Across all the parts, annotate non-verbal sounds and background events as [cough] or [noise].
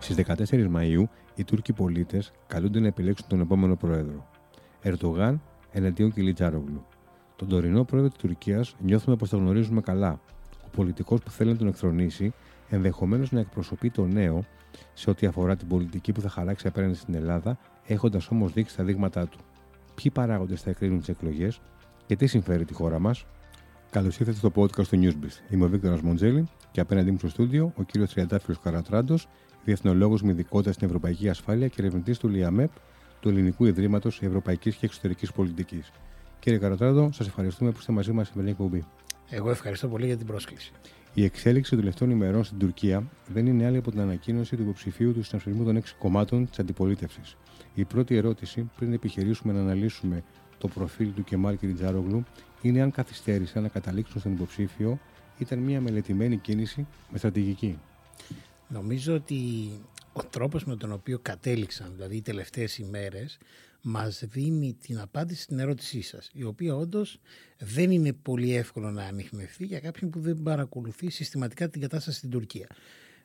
Στις 14 Μαου, οι Τούρκοι πολίτες καλούνται να επιλέξουν τον επόμενο πρόεδρο. Ερντογάν εναντίον Κιλιτζάρογλου. Τον τωρινό πρόεδρο της Τουρκίας νιώθουμε πως το γνωρίζουμε καλά. Ο πολιτικός που θέλει να τον εκθρονήσει ενδεχομένως να εκπροσωπεί το νέο σε ό,τι αφορά την πολιτική που θα χαράξει απέναντι στην Ελλάδα, έχοντας όμως δείξει τα δείγματά του. Ποιοι παράγοντες θα εκρίνουν τις εκλογές και τι συμφέρει τη χώρα μας; Καλώς ήρθατε στο podcast του Newsbeat. Είμαι ο Βίκτορας Μοντζέλη και απέναντί μου στο στούντιο ο κύριος Τριαντάφυλλος Καρατράντος, διεθνολόγος με ειδικότητα στην Ευρωπαϊκή Ασφάλεια και ερευνητής του ΛΙΑΜΕΠ, του Ελληνικού Ιδρύματος Ευρωπαϊκής και Εξωτερικής Πολιτικής. Κύριε Καρατράντο, σας ευχαριστούμε που είστε μαζί μας στην εκπομπή. Εγώ ευχαριστώ πολύ για την πρόσκληση. Η εξέλιξη των τελευταίων ημερών στην Τουρκία δεν είναι άλλη από την ανακοίνωση του υποψηφίου του συνασπισμού των έξι κομμάτων της αντιπολίτευσης. Η πρώτη ερώτηση, πριν επιχειρήσουμε να αναλύσουμε το προφίλ του Κεμάλ Κιριτζάρογλου, είναι αν καθυστέρησαν να καταλήξουν στον υποψήφιο ήταν μια μελετημένη κίνηση με στρατηγική. Νομίζω ότι ο τρόπος με τον οποίο κατέληξαν, δηλαδή οι τελευταίες ημέρες, μας δίνει την απάντηση στην ερώτησή σας, η οποία όντως δεν είναι πολύ εύκολο να ανοιχνευτεί για κάποιον που δεν παρακολουθεί συστηματικά την κατάσταση στην Τουρκία.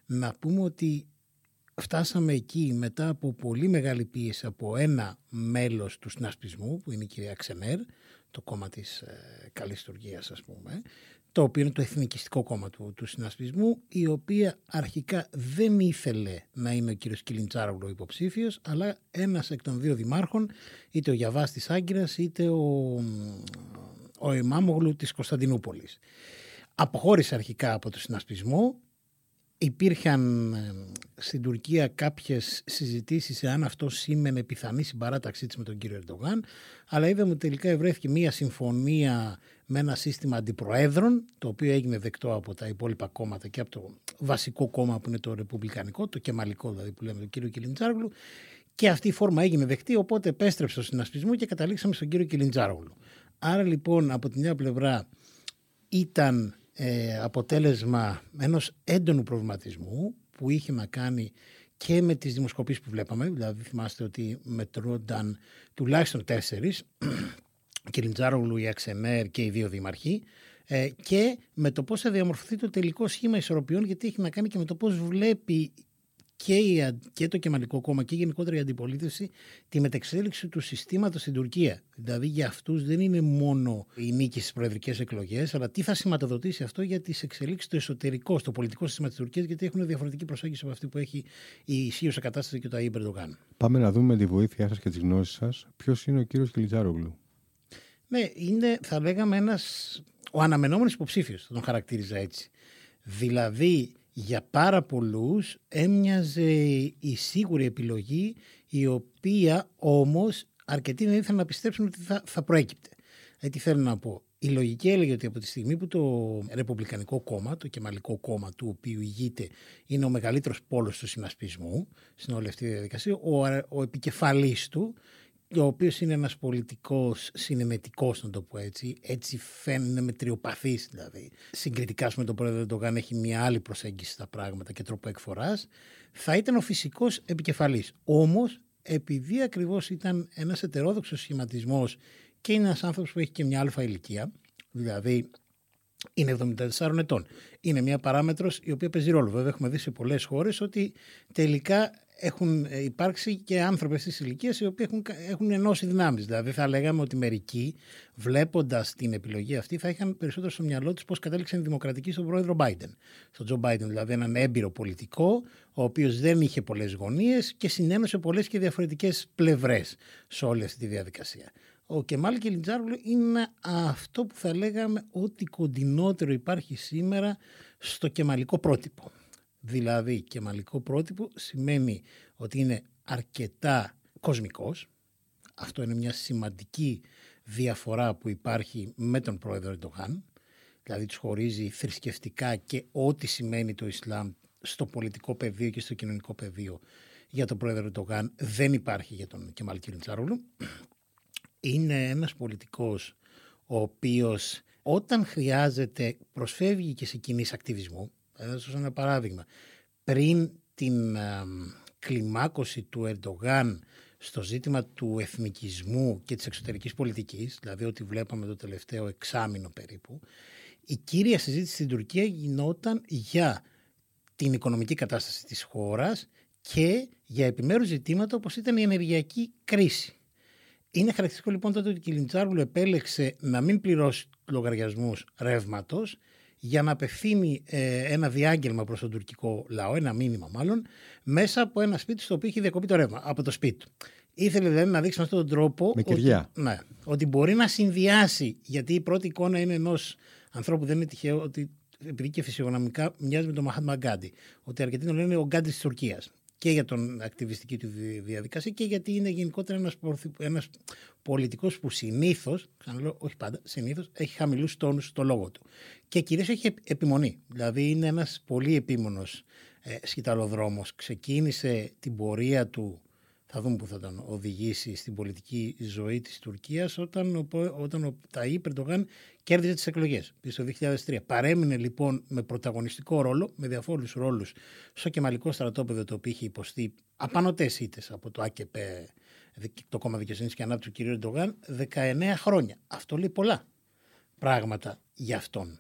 Να πούμε ότι φτάσαμε εκεί μετά από πολύ μεγάλη πίεση από ένα μέλος του συνασπισμού, που είναι η κυρία Ξενέρ, το κόμμα της ε, καλής Τουρκίας ας πούμε, το οποίο είναι το εθνικιστικό κόμμα του, του συνασπισμού, η οποία αρχικά δεν ήθελε να είναι ο κύριος Κιλιντσάρογλου υποψήφιος, αλλά ένας εκ των δύο δημάρχων, είτε ο Γιαβάς της Άγκυρας, είτε ο, ο Εμάμογλου της Κωνσταντινούπολης. Αποχώρησε αρχικά από το συνασπισμό, υπήρχαν ε, στην Τουρκία κάποιες συζητήσεις εάν αυτό σήμαινε πιθανή συμπαράταξή της με τον κύριο Ερντογάν αλλά είδαμε ότι τελικά ευρέθηκε μία συμφωνία με ένα σύστημα αντιπροέδρων το οποίο έγινε δεκτό από τα υπόλοιπα κόμματα και από το βασικό κόμμα που είναι το ρεπουμπλικανικό, το κεμαλικό δηλαδή που λέμε τον κύριο Κιλιντζάρογλου και αυτή η φόρμα έγινε δεκτή οπότε επέστρεψε στο συνασπισμό και καταλήξαμε στον κύριο Κιλιντζάρογλου. Άρα λοιπόν από τη μια πλευρά ήταν ε, αποτέλεσμα ενός έντονου προβληματισμού που είχε να κάνει και με τις δημοσκοπήσεις που βλέπαμε, δηλαδή θυμάστε ότι μετρούνταν τουλάχιστον τέσσερις, Κιλιντζάρογλου, η Αξενέρ και οι δύο δήμαρχοι, ε, και με το πώς θα διαμορφωθεί το τελικό σχήμα ισορροπιών, γιατί έχει να κάνει και με το πώς βλέπει και, και το Κεμαλικό Κόμμα και γενικότερα η αντιπολίτευση τη μετεξέλιξη του συστήματος στην Τουρκία. Δηλαδή για αυτούς δεν είναι μόνο η νίκη στις προεδρικές εκλογές, αλλά τι θα σηματοδοτήσει αυτό για τις εξελίξεις στο εσωτερικό, στο πολιτικό σύστημα της Τουρκίας, γιατί έχουν διαφορετική προσέγγιση από αυτή που έχει η ισχύουσα κατάσταση και το ΑΕΠ Ερντογάν. Πάμε να δούμε τη βοήθειά σας και τις γνώσεις σας. Ποιος είναι ο κύριος Κιλιτζάρογλου. Ναι, είναι θα λέγαμε ένας, ο αναμενόμενος υποψήφιος, θα τον χαρακτήριζα έτσι. Δηλαδή για πάρα πολλούς έμοιαζε η σίγουρη επιλογή η οποία όμως αρκετοί δεν ήθελαν να πιστέψουν ότι θα, θα προέκυπτε. Ε, τι θέλω να πω. Η λογική έλεγε ότι από τη στιγμή που το Ρεπουμπλικανικό κόμμα, το Κεμαλικό κόμμα του οποίου ηγείται, είναι ο μεγαλύτερος πόλος του συνασπισμού στην όλη αυτή τη διαδικασία, ο, ο επικεφαλής του ο οποίος είναι ένας πολιτικός συνεμετικό, να το πω έτσι. Έτσι φαίνεται με τριοπαθή δηλαδή. Συγκριτικά με τον πρόεδρο Ερντογάν έχει μια άλλη προσέγγιση στα πράγματα και τρόπο εκφοράς. Θα ήταν ο φυσικός επικεφαλής. Όμως, επειδή ακριβώς ήταν ένας ετερόδοξος σχηματισμός και είναι ένας άνθρωπος που έχει και μια αλφα ηλικία, δηλαδή είναι 74 ετών. Είναι μια παράμετρος η οποία παίζει ρόλο. Βέβαια, έχουμε δει σε πολλές χώρες ότι τελικά έχουν ε, υπάρξει και άνθρωποι τη ηλικία οι οποίοι έχουν, έχουν ενώσει δυνάμεις. Δηλαδή, θα λέγαμε ότι μερικοί, βλέποντας την επιλογή αυτή, θα είχαν περισσότερο στο μυαλό τους πώς κατέληξαν οι δημοκρατικοί στον πρόεδρο Biden. Στον Τζο Biden, δηλαδή έναν έμπειρο πολιτικό, ο οποίος δεν είχε πολλές γωνίες και συνένωσε πολλές και διαφορετικές πλευρές σε όλη αυτή τη διαδικασία. Ο Κεμάλ Κελιτζάρογλου είναι αυτό που θα λέγαμε ότι κοντινότερο υπάρχει σήμερα στο κεμαλικό πρότυπο. Δηλαδή κεμαλικό πρότυπο σημαίνει ότι είναι αρκετά κοσμικός. Αυτό είναι μια σημαντική διαφορά που υπάρχει με τον πρόεδρο Ερντογάν. Δηλαδή τους χωρίζει θρησκευτικά και ό,τι σημαίνει το Ισλάμ στο πολιτικό πεδίο και στο κοινωνικό πεδίο για τον πρόεδρο Ερντογάν δεν υπάρχει για τον Κεμάλ Κιλιντσάρογλου είναι ένας πολιτικός ο οποίος όταν χρειάζεται προσφεύγει και σε κοινή ακτιβισμού. Θα σας ένα παράδειγμα. Πριν την κλιμάκωση του Ερντογάν στο ζήτημα του εθνικισμού και της εξωτερικής πολιτικής, δηλαδή ότι βλέπαμε το τελευταίο εξάμηνο περίπου, η κύρια συζήτηση στην Τουρκία γινόταν για την οικονομική κατάσταση της χώρας και για επιμέρους ζητήματα όπως ήταν η ενεργειακή κρίση. Είναι χαρακτηριστικό λοιπόν τότε ότι η Κιλιντσάρουλου επέλεξε να μην πληρώσει λογαριασμούς ρεύματος για να απευθύνει ε, ένα διάγγελμα προς τον τουρκικό λαό, ένα μήνυμα μάλλον, μέσα από ένα σπίτι στο οποίο είχε διακοπεί το ρεύμα, από το σπίτι του. Ήθελε δηλαδή να δείξει με αυτόν τον τρόπο ότι, ναι, ότι μπορεί να συνδυάσει, γιατί η πρώτη εικόνα είναι ενός ανθρώπου, δεν είναι τυχαίο ότι επειδή και φυσιογνωμικά μοιάζει με τον Μαχάτ Γκάντι, ότι αρκετοί τον λένε ο Γκάντι της Τουρκίας και για τον ακτιβιστική του διαδικασία και γιατί είναι γενικότερα ένας, ένας πολιτικός που συνήθως, ξαναλέω όχι πάντα, συνήθως έχει χαμηλούς τόνους στο λόγο του. Και κυρίως έχει επιμονή, δηλαδή είναι ένας πολύ επίμονος ε, σκηταλοδρόμος. Ξεκίνησε την πορεία του θα δούμε που θα τον οδηγήσει στην πολιτική ζωή της Τουρκίας όταν, όταν ο Ταΐ Περντογάν κέρδιζε τις εκλογές πίσω το 2003. Παρέμεινε λοιπόν με πρωταγωνιστικό ρόλο, με διαφόρους ρόλους στο κεμαλικό στρατόπεδο το οποίο είχε υποστεί απανοτές ήττες από το ΑΚΠ, το κόμμα δικαιοσύνης και ανάπτυξη του κ. Ερντογάν, 19 χρόνια. Αυτό λέει πολλά πράγματα για αυτόν.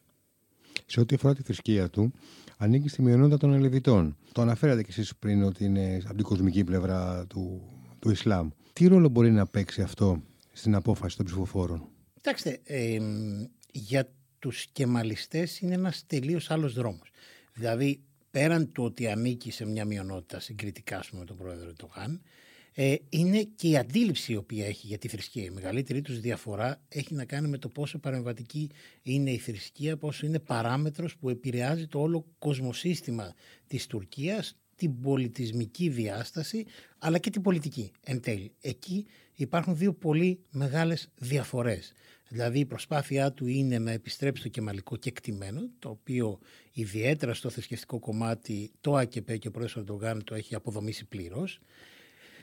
Σε ό,τι αφορά τη θρησκεία του, ανήκει στη μειονότητα των Ελεβιτών. Το αναφέρατε κι εσείς πριν ότι είναι από την κοσμική πλευρά του, του Ισλάμ. Τι ρόλο μπορεί να παίξει αυτό στην απόφαση των ψηφοφόρων; Κοιτάξτε, ε, για τους κεμαλιστές είναι ένας τελείως άλλος δρόμος. Δηλαδή, πέραν του ότι ανήκει σε μια μειονότητα συγκριτικά με τον πρόεδρο του Χάν, ε, είναι και η αντίληψη η οποία έχει για τη θρησκεία. Η μεγαλύτερη τους διαφορά έχει να κάνει με το πόσο παρεμβατική είναι η θρησκεία, πόσο είναι παράμετρος που επηρεάζει το όλο κοσμοσύστημα της Τουρκίας, την πολιτισμική διάσταση, αλλά και την πολιτική εν τέλει. Εκεί υπάρχουν δύο πολύ μεγάλες διαφορές. Δηλαδή η προσπάθειά του είναι να επιστρέψει το κεμαλικό κεκτημένο, το οποίο ιδιαίτερα στο θρησκευτικό κομμάτι το ΑΚΠ και ο πρόεδρος Ερντογάν το έχει αποδομήσει πλήρως.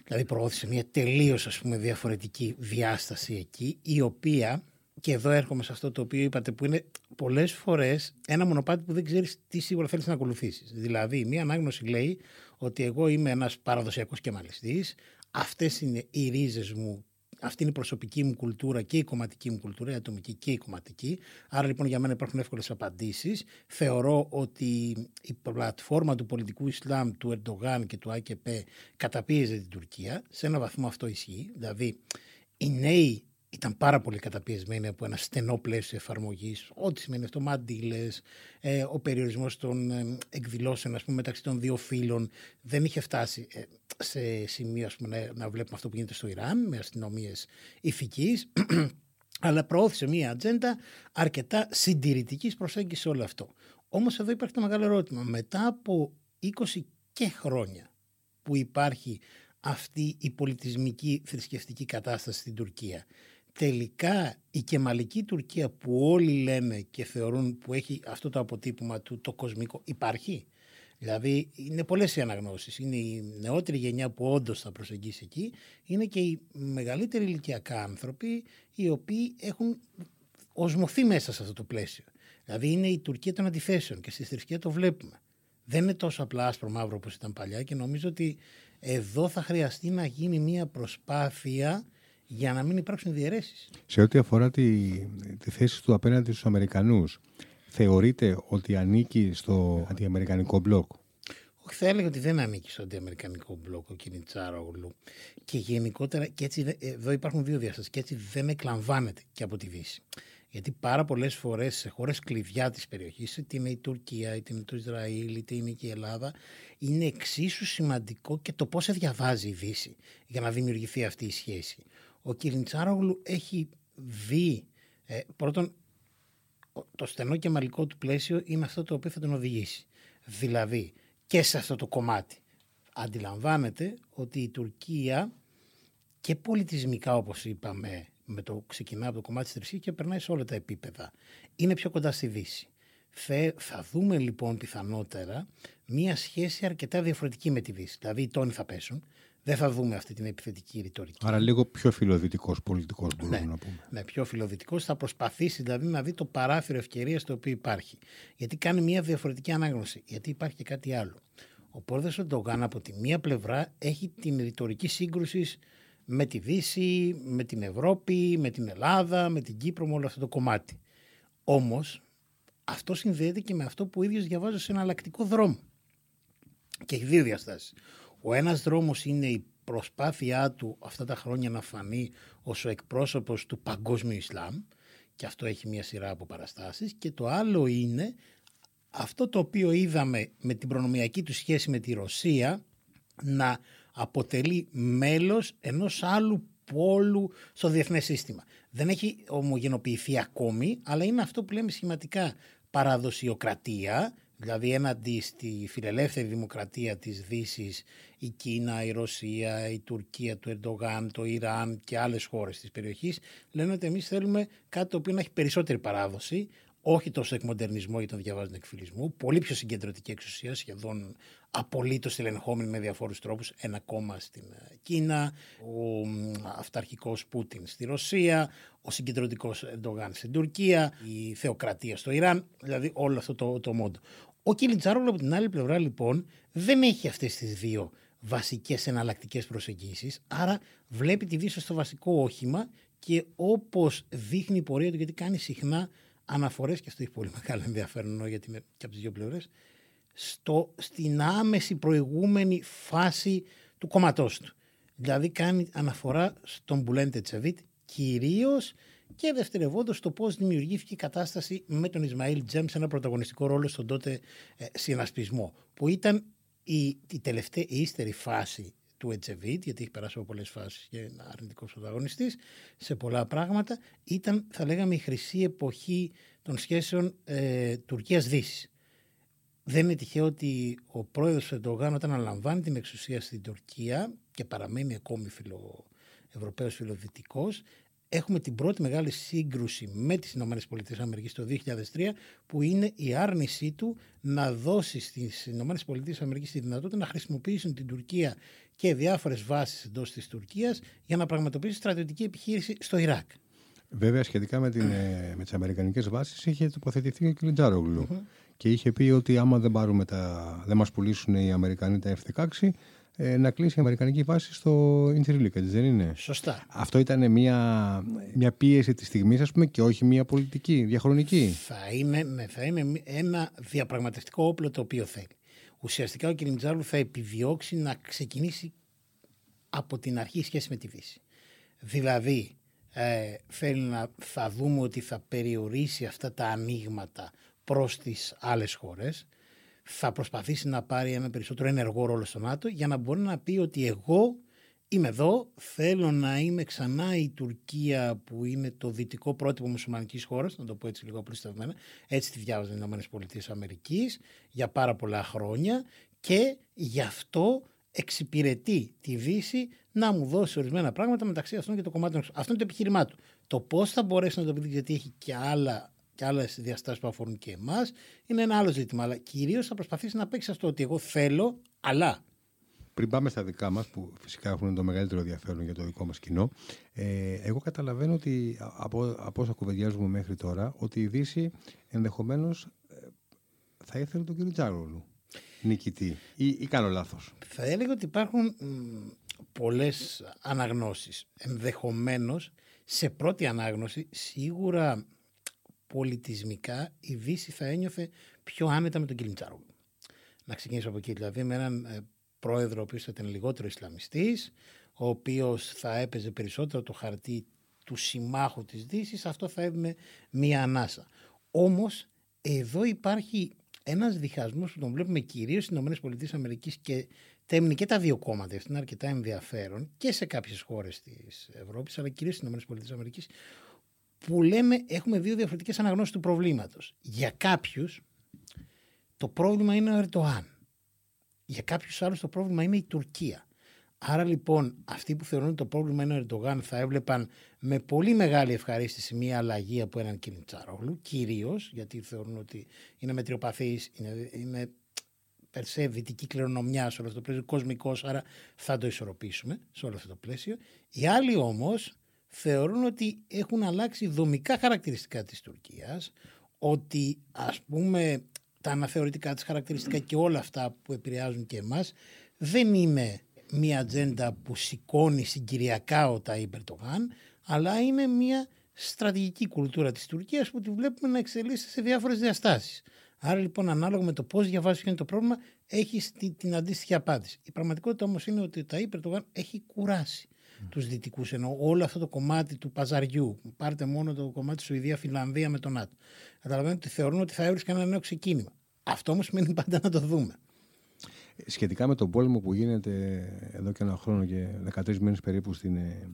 Δηλαδή προώθησε μια τελείως διαφορετική διάσταση εκεί, η οποία, και εδώ έρχομαι σε αυτό το οποίο είπατε, που είναι πολλές φορές ένα μονοπάτι που δεν ξέρεις τι σίγουρα θέλεις να ακολουθήσεις. Δηλαδή, μια ανάγνωση λέει ότι εγώ είμαι ένας παραδοσιακός κεμαλιστής, αυτές είναι οι ρίζες μου αυτή είναι η προσωπική μου κουλτούρα και η κομματική μου κουλτούρα, η ατομική και η κομματική. Άρα λοιπόν για μένα υπάρχουν εύκολες απαντήσεις. Θεωρώ ότι η πλατφόρμα του πολιτικού Ισλάμ, του Ερντογάν και του ΑΚΠ καταπίεζε την Τουρκία. Σε ένα βαθμό αυτό ισχύει. Δηλαδή οι νέοι ήταν πάρα πολύ καταπιεσμένοι από ένα στενό πλαίσιο εφαρμογής. Ό,τι σημαίνει αυτό, μαντήλες, ε, ο περιορισμός των ε, εκδηλώσεων ας πούμε, μεταξύ των δύο φύλων δεν είχε φτάσει ε, σε σημείο ας πούμε, να, να βλέπουμε αυτό που γίνεται στο Ιράν με αστυνομίες ηθικής. [clears throat] αλλά προώθησε μία ατζέντα αρκετά συντηρητικής προσέγγιση σε όλο αυτό. Όμως εδώ υπάρχει το μεγάλο ερώτημα. Μετά από 20 και χρόνια που υπάρχει αυτή η πολιτισμική θρησκευτική κατάσταση στην Τουρκία τελικά η κεμαλική Τουρκία που όλοι λένε και θεωρούν που έχει αυτό το αποτύπωμα του το κοσμικό υπάρχει. Δηλαδή είναι πολλές οι αναγνώσεις. Είναι η νεότερη γενιά που όντως θα προσεγγίσει εκεί. Είναι και οι μεγαλύτεροι ηλικιακά άνθρωποι οι οποίοι έχουν οσμωθεί μέσα σε αυτό το πλαίσιο. Δηλαδή είναι η Τουρκία των αντιθέσεων και στη θρησκεία το βλέπουμε. Δεν είναι τόσο απλά άσπρο μαύρο όπως ήταν παλιά και νομίζω ότι εδώ θα χρειαστεί να γίνει μια προσπάθεια για να μην υπάρξουν διαιρέσεις. Σε ό,τι αφορά τη, τη θέση του απέναντι στους Αμερικανούς, θεωρείτε ότι ανήκει στο αντιαμερικανικό μπλοκ; Όχι, θα έλεγα ότι δεν ανήκει στο αντιαμερικανικό μπλοκ ο Κινιτσάρογλου. Και γενικότερα, και έτσι, εδώ υπάρχουν δύο διαστάσεις, και έτσι δεν εκλαμβάνεται και από τη Δύση. Γιατί πάρα πολλές φορές σε χώρες κλειδιά της περιοχής, είτε είναι η Τουρκία, είτε είναι το Ισραήλ, είτε είναι και η Ελλάδα, είναι εξίσου σημαντικό και το πώς διαβάζει η Δύση για να δημιουργηθεί αυτή η σχέση ο Κιριντσάρογλου έχει δει ε, πρώτον το στενό και μαλλικό του πλαίσιο είναι αυτό το οποίο θα τον οδηγήσει. Δηλαδή και σε αυτό το κομμάτι. Αντιλαμβάνεται ότι η Τουρκία και πολιτισμικά όπως είπαμε με το ξεκινά από το κομμάτι της θρησκείας και περνάει σε όλα τα επίπεδα. Είναι πιο κοντά στη Δύση. Θα δούμε λοιπόν πιθανότερα μία σχέση αρκετά διαφορετική με τη Δύση. Δηλαδή οι τόνοι θα πέσουν, δεν θα δούμε αυτή την επιθετική ρητορική. Άρα λίγο πιο φιλοδυτικός πολιτικός μπορούμε ναι, να πούμε. Ναι, πιο φιλοδυτικός. Θα προσπαθήσει δηλαδή να δει το παράθυρο ευκαιρίας το οποίο υπάρχει. Γιατί κάνει μια διαφορετική ανάγνωση. Γιατί υπάρχει και κάτι άλλο. Ο πρόεδρο Ντογκάν από τη μία πλευρά έχει την ρητορική σύγκρουση με τη Δύση, με την Ευρώπη, με την Ελλάδα, με την Κύπρο, με όλο αυτό το κομμάτι. Όμως αυτό συνδέεται και με αυτό που ο ίδιος διαβάζει σε εναλλακτικό δρόμο. Και έχει δύο διαστάσεις. Ο ένας δρόμος είναι η προσπάθειά του αυτά τα χρόνια να φανεί ως ο εκπρόσωπος του παγκόσμιου Ισλάμ και αυτό έχει μια σειρά από παραστάσεις και το άλλο είναι αυτό το οποίο είδαμε με την προνομιακή του σχέση με τη Ρωσία να αποτελεί μέλος ενός άλλου πόλου στο διεθνές σύστημα. Δεν έχει ομογενοποιηθεί ακόμη, αλλά είναι αυτό που λέμε σχηματικά παραδοσιοκρατία, δηλαδή έναντι στη φιλελεύθερη δημοκρατία της δύσης, η Κίνα, η Ρωσία, η Τουρκία του Ερντογάν, το Ιράν και άλλες χώρες της περιοχής, λένε ότι εμείς θέλουμε κάτι το οποίο να έχει περισσότερη παράδοση, όχι τόσο εκμοντερνισμό για τον διαβάζοντα εκφυλισμού, πολύ πιο συγκεντρωτική εξουσία, σχεδόν απολύτως ελεγχόμενη με διαφόρους τρόπους. Ένα κόμμα στην ε, Κίνα, ο αυταρχικός Πούτιν στη Ρωσία, ο συγκεντρωτικός Εντογάν στην Τουρκία, η θεοκρατία στο Ιράν, δηλαδή όλο αυτό το, το μόντο. Ο Κιλιτζάρογλου από την άλλη πλευρά λοιπόν δεν έχει αυτές τις δύο βασικές εναλλακτικές προσεγγίσεις, άρα βλέπει τη Δύση στο βασικό όχημα και όπως δείχνει η πορεία του, γιατί κάνει συχνά αναφορές και αυτό έχει πολύ μεγάλο ενδιαφέρον γιατί είναι και από τις δύο πλευρές στο, στην άμεση προηγούμενη φάση του κόμματός του. Δηλαδή κάνει αναφορά στον Μπουλέντε Τσεβίτ κυρίως και δευτερευόντως το πώς δημιουργήθηκε η κατάσταση με τον Ισμαήλ Τζέμς σε ένα πρωταγωνιστικό ρόλο στον τότε ε, συνασπισμό που ήταν η, η τελευταία η ύστερη φάση του Ετζεβίτ, γιατί έχει περάσει από πολλές φάσεις και είναι αρνητικός πρωταγωνιστής σε πολλά πράγματα, ήταν, θα λέγαμε, η χρυσή εποχή των σχέσεων ε, Τουρκία-Δύση. Δεν είναι τυχαίο ότι ο πρόεδρος Ερντογάν, όταν αναλαμβάνει την εξουσία στην Τουρκία και παραμένει ακόμη φιλο, Ευρωπαίος φιλοδυτικός, έχουμε την πρώτη μεγάλη σύγκρουση με τις ΗΠΑ το 2003 που είναι η άρνησή του να δώσει στις ΗΠΑ τη δυνατότητα να χρησιμοποιήσουν την Τουρκία και διάφορες βάσεις εντός της Τουρκίας για να πραγματοποιήσει στρατιωτική επιχείρηση στο Ιράκ. Βέβαια, σχετικά με, την, ε, με τις αμερικανικές βάσεις, είχε τοποθετηθεί ο κ. τζαρογλου και είχε πει ότι άμα δεν, πάρουμε τα, δεν μας πουλήσουν οι Αμερικανοί τα F-16, ε, να κλείσει η Αμερικανική βάση στο Ιντσιριλίκα, δεν είναι; Σωστά. Αυτό ήταν μια, μια πίεση της στιγμής, ας πούμε, και όχι μια πολιτική, διαχρονική; Θα είναι, ναι, θα είναι ένα διαπραγματευτικό όπλο το οποίο θέλει. Ουσιαστικά ο Κιλιμτζάρου θα επιδιώξει να ξεκινήσει από την αρχή σχέση με τη Δύση. Δηλαδή, ε, θέλει να θα δούμε ότι θα περιορίσει αυτά τα ανοίγματα προς τις άλλες χώρες θα προσπαθήσει να πάρει ένα περισσότερο ενεργό ρόλο στο ΝΑΤΟ για να μπορεί να πει ότι εγώ είμαι εδώ, θέλω να είμαι ξανά η Τουρκία που είναι το δυτικό πρότυπο μουσουλμανικής χώρας, να το πω έτσι λίγο απλουστευμένα, έτσι τη διάβαζαν οι ΗΠΑ για πάρα πολλά χρόνια και γι' αυτό εξυπηρετεί τη Δύση να μου δώσει ορισμένα πράγματα μεταξύ αυτών και το κομμάτι Αυτό είναι το επιχείρημά του. Το πώς θα μπορέσει να το πει, γιατί έχει και άλλα και άλλες διαστάσεις που αφορούν και εμάς, είναι ένα άλλο ζήτημα. Αλλά κυρίως θα προσπαθήσει να παίξει αυτό ότι εγώ θέλω, αλλά. Πριν πάμε στα δικά μας, που φυσικά έχουν το μεγαλύτερο ενδιαφέρον για το δικό μας κοινό, ε, εγώ καταλαβαίνω ότι από, από όσα κουβεντιάζουμε μέχρι τώρα, ότι η Δύση ενδεχομένως ε, θα ήθελε τον κύριο Τζάρολου νικητή. Ή, ή κάνω λάθος. Θα έλεγα ότι υπάρχουν πολλές αναγνώσεις. Ενδεχομένως σε πρώτη ανάγνωση σίγουρα πολιτισμικά η Δύση θα ένιωθε πιο άνετα με τον Κιλιντσάρογλου. Να ξεκινήσω από εκεί, δηλαδή με έναν ε, πρόεδρο ο οποίος θα ήταν λιγότερο Ισλαμιστής, ο οποίος θα έπαιζε περισσότερο το χαρτί του συμμάχου της Δύσης, αυτό θα έδινε μία ανάσα. Όμως εδώ υπάρχει ένας διχασμός που τον βλέπουμε κυρίως στις ΗΠΑ και τέμνει και τα δύο κόμματα, αυτό είναι αρκετά ενδιαφέρον και σε κάποιες χώρες της Ευρώπης, αλλά κυρίως στις ΗΠΑ, που λέμε έχουμε δύο διαφορετικές αναγνώσεις του προβλήματος. Για κάποιους το πρόβλημα είναι ο Ερντοάν. Για κάποιους άλλους το πρόβλημα είναι η Τουρκία. Άρα λοιπόν αυτοί που θεωρούν ότι το πρόβλημα είναι ο Ερντογάν θα έβλεπαν με πολύ μεγάλη ευχαρίστηση μια αλλαγή από έναν Κινιτσάρογλου, κυρίως γιατί θεωρούν ότι είναι μετριοπαθής, είναι, είναι περσέ δυτική κληρονομιά σε όλο αυτό το πλαίσιο, κοσμικός, άρα θα το ισορροπήσουμε σε όλο αυτό το πλαίσιο. Οι άλλοι όμως θεωρούν ότι έχουν αλλάξει δομικά χαρακτηριστικά της Τουρκίας, ότι ας πούμε τα αναθεωρητικά της χαρακτηριστικά και όλα αυτά που επηρεάζουν και εμάς δεν είναι μια ατζέντα που σηκώνει συγκυριακά ο Ταΐ Μπερτογάν, αλλά είναι μια στρατηγική κουλτούρα της Τουρκίας που τη βλέπουμε να εξελίσσεται σε διάφορες διαστάσεις. Άρα λοιπόν, ανάλογα με το πώς διαβάζει ποιο είναι το πρόβλημα, έχεις την, την αντίστοιχη απάντηση. Η πραγματικότητα όμως είναι ότι τα Ερντογάν έχει κουράσει mm. τους Δυτικούς. Ενώ όλο αυτό το κομμάτι του παζαριού, πάρτε μόνο το κομμάτι Σουηδία-Φιλανδία με τον ΝΑΤΟ. Καταλαβαίνετε ότι θεωρούν ότι θα έβρισκαν ένα νέο ξεκίνημα. Αυτό όμως σημαίνει πάντα να το δούμε. Σχετικά με τον πόλεμο που γίνεται εδώ και ένα χρόνο και 13 μήνες περίπου στην, ε,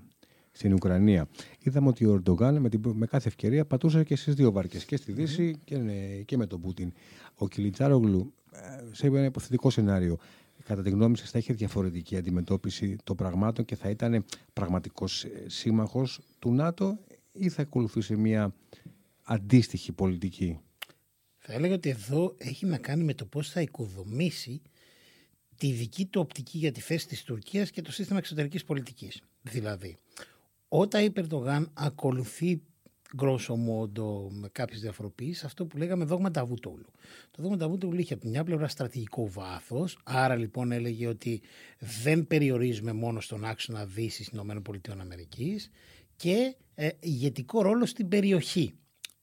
στην Ουκρανία. Είδαμε ότι ο Ερντογάν με, με κάθε ευκαιρία πατούσε και στις δύο βάρκες, και στη Δύση και, και με τον Πούτιν. Ο Κιλιτσάρογλου, ε, σε ένα υποθετικό σενάριο, κατά τη γνώμη σας, θα είχε διαφορετική αντιμετώπιση των πραγμάτων και θα ήταν πραγματικός ε, σύμμαχος του ΝΑΤΟ ή θα ακολουθήσει μια αντίστοιχη πολιτική; Θα έλεγα ότι εδώ έχει να κάνει με το πώς θα οικοδομήσει τη δική του οπτική για τη θέση της Τουρκίας και το σύστημα εξωτερικής πολιτικής. Δηλαδή, όταν η Περτογάν ακολουθεί γκρόσο μόντο με κάποιες διαφοροποιήσει, αυτό που λέγαμε δόγμα Ταβούτολου. Το δόγμα Ταβούτολου είχε από τη μια πλευρά στρατηγικό βάθος, άρα λοιπόν έλεγε ότι δεν περιορίζουμε μόνο στον άξονα Δύσης ΗΠΑ και ε, ηγετικό ρόλο στην περιοχή.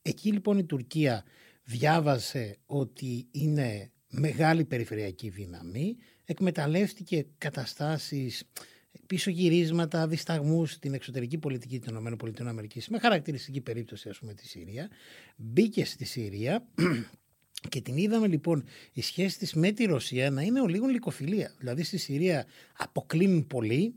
Εκεί λοιπόν η Τουρκία διάβασε ότι είναι μεγάλη περιφερειακή δύναμη, εκμεταλλεύτηκε καταστάσεις πίσω γυρίσματα, δισταγμούς στην εξωτερική πολιτική των ΗΠΑ με χαρακτηριστική περίπτωση ας πούμε τη Συρία, μπήκε στη Συρία [clears throat] και την είδαμε λοιπόν η σχέση της με τη Ρωσία να είναι ο λίγο λικοφιλία. Δηλαδή στη Συρία αποκλίνουν πολύ,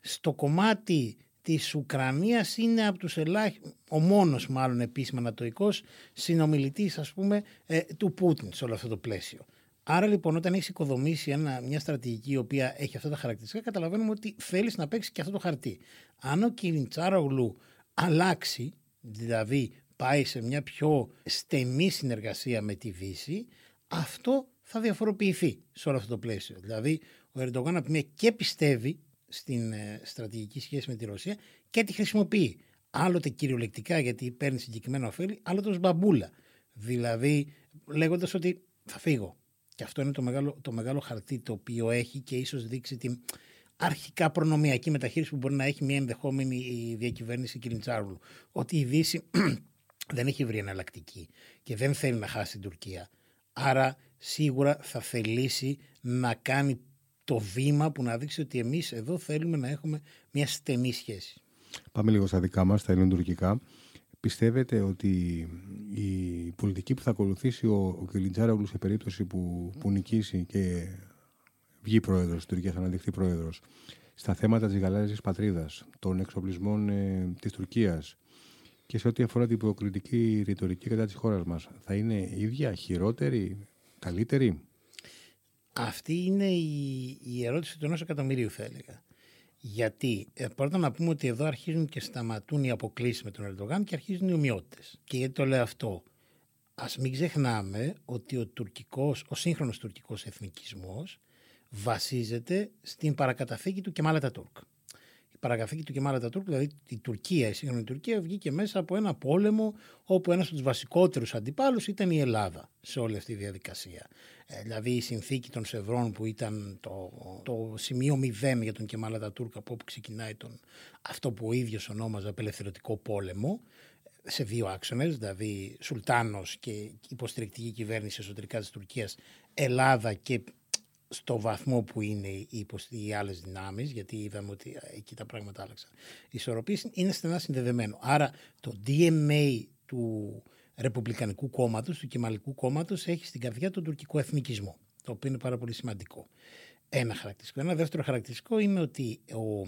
στο κομμάτι της Ουκρανίας είναι από τους ελάχιστους, ο μόνος μάλλον επίσημα ανατοικός συνομιλητής ας πούμε ε, του Πούτιν σε όλο αυτό το πλαίσιο. Άρα λοιπόν, όταν έχεις οικοδομήσει ένα, μια στρατηγική η οποία έχει αυτά τα χαρακτηριστικά, καταλαβαίνουμε ότι θέλεις να παίξεις και αυτό το χαρτί. Αν ο Κιλιντσάρογλου αλλάξει, δηλαδή πάει σε μια πιο στενή συνεργασία με τη Δύση, αυτό θα διαφοροποιηθεί σε όλο αυτό το πλαίσιο. Δηλαδή, ο Ερντογάν από μια και πιστεύει στην ε, στρατηγική σχέση με τη Ρωσία και τη χρησιμοποιεί. Άλλοτε κυριολεκτικά γιατί παίρνει συγκεκριμένα ωφέλη, άλλοτε ως μπαμπούλα. Δηλαδή, λέγοντας ότι θα φύγω, και αυτό είναι το μεγάλο, το μεγάλο χαρτί το οποίο έχει και ίσως δείξει την αρχικά προνομιακή μεταχείριση που μπορεί να έχει μια ενδεχόμενη διακυβέρνηση Κιλιντσάρουλου. Ότι η Δύση [clears throat] δεν έχει βρει εναλλακτική και δεν θέλει να χάσει την Τουρκία. Άρα σίγουρα θα θελήσει να κάνει το βήμα που να δείξει ότι εμείς εδώ θέλουμε να έχουμε μια στενή σχέση. Πάμε λίγο στα δικά μας, στα ελληνοτουρκικά. Πιστεύετε ότι η πολιτική που θα ακολουθήσει ο, ο Κιλιτζάρογλου σε περίπτωση που, που νικήσει και βγει πρόεδρος, η Τουρκία θα αναδειχθεί πρόεδρος, στα θέματα της γαλάζιας πατρίδας, των εξοπλισμών ε, της Τουρκίας και σε ό,τι αφορά την προκριτική ρητορική κατά της χώρας μας, θα είναι ίδια, χειρότερη, καλύτερη; Αυτή είναι η, η ερώτηση του ενός εκατομμυρίου, θα έλεγα. Γιατί ε, πρώτα να πούμε ότι εδώ αρχίζουν και σταματούν οι αποκλήσεις με τον Ερντογάν και αρχίζουν οι ομοιότητες. Και γιατί το λέω αυτό; Α μην ξεχνάμε ότι ο, τουρκικός, ο σύγχρονος τουρκικός εθνικισμός βασίζεται στην παρακαταθήκη του Κεμάλα Τουρκ. Η παρακαταθήκη του Κεμάλα Τουρκ, δηλαδή η Τουρκία, η σύγχρονη Τουρκία, βγήκε μέσα από ένα πόλεμο όπου ένας από τους βασικότερους αντιπάλους ήταν η Ελλάδα σε όλη αυτή τη διαδικασία. Ε, δηλαδή η συνθήκη των Σευρών που ήταν το, το σημείο μηδέν για τον Κεμάλα Τατούρκ από όπου ξεκινάει τον, αυτό που ο ίδιος ονόμαζε απελευθερωτικό πόλεμο σε δύο άξονες, δηλαδή Σουλτάνος και υποστηρικτική κυβέρνηση εσωτερικά της Τουρκίας, Ελλάδα και στο βαθμό που είναι οι, οι άλλες δυνάμεις, γιατί είδαμε ότι εκεί τα πράγματα άλλαξαν. Η ισορροπία είναι στενά συνδεδεμένο. Άρα το DMA του Ρεπουμπλικανικού κόμματος, του Κεμαλικού κόμματος, έχει στην καρδιά τον τουρκικό εθνικισμό, το οποίο είναι πάρα πολύ σημαντικό. Ένα χαρακτηριστικό. Ένα δεύτερο χαρακτηριστικό είναι ότι ο,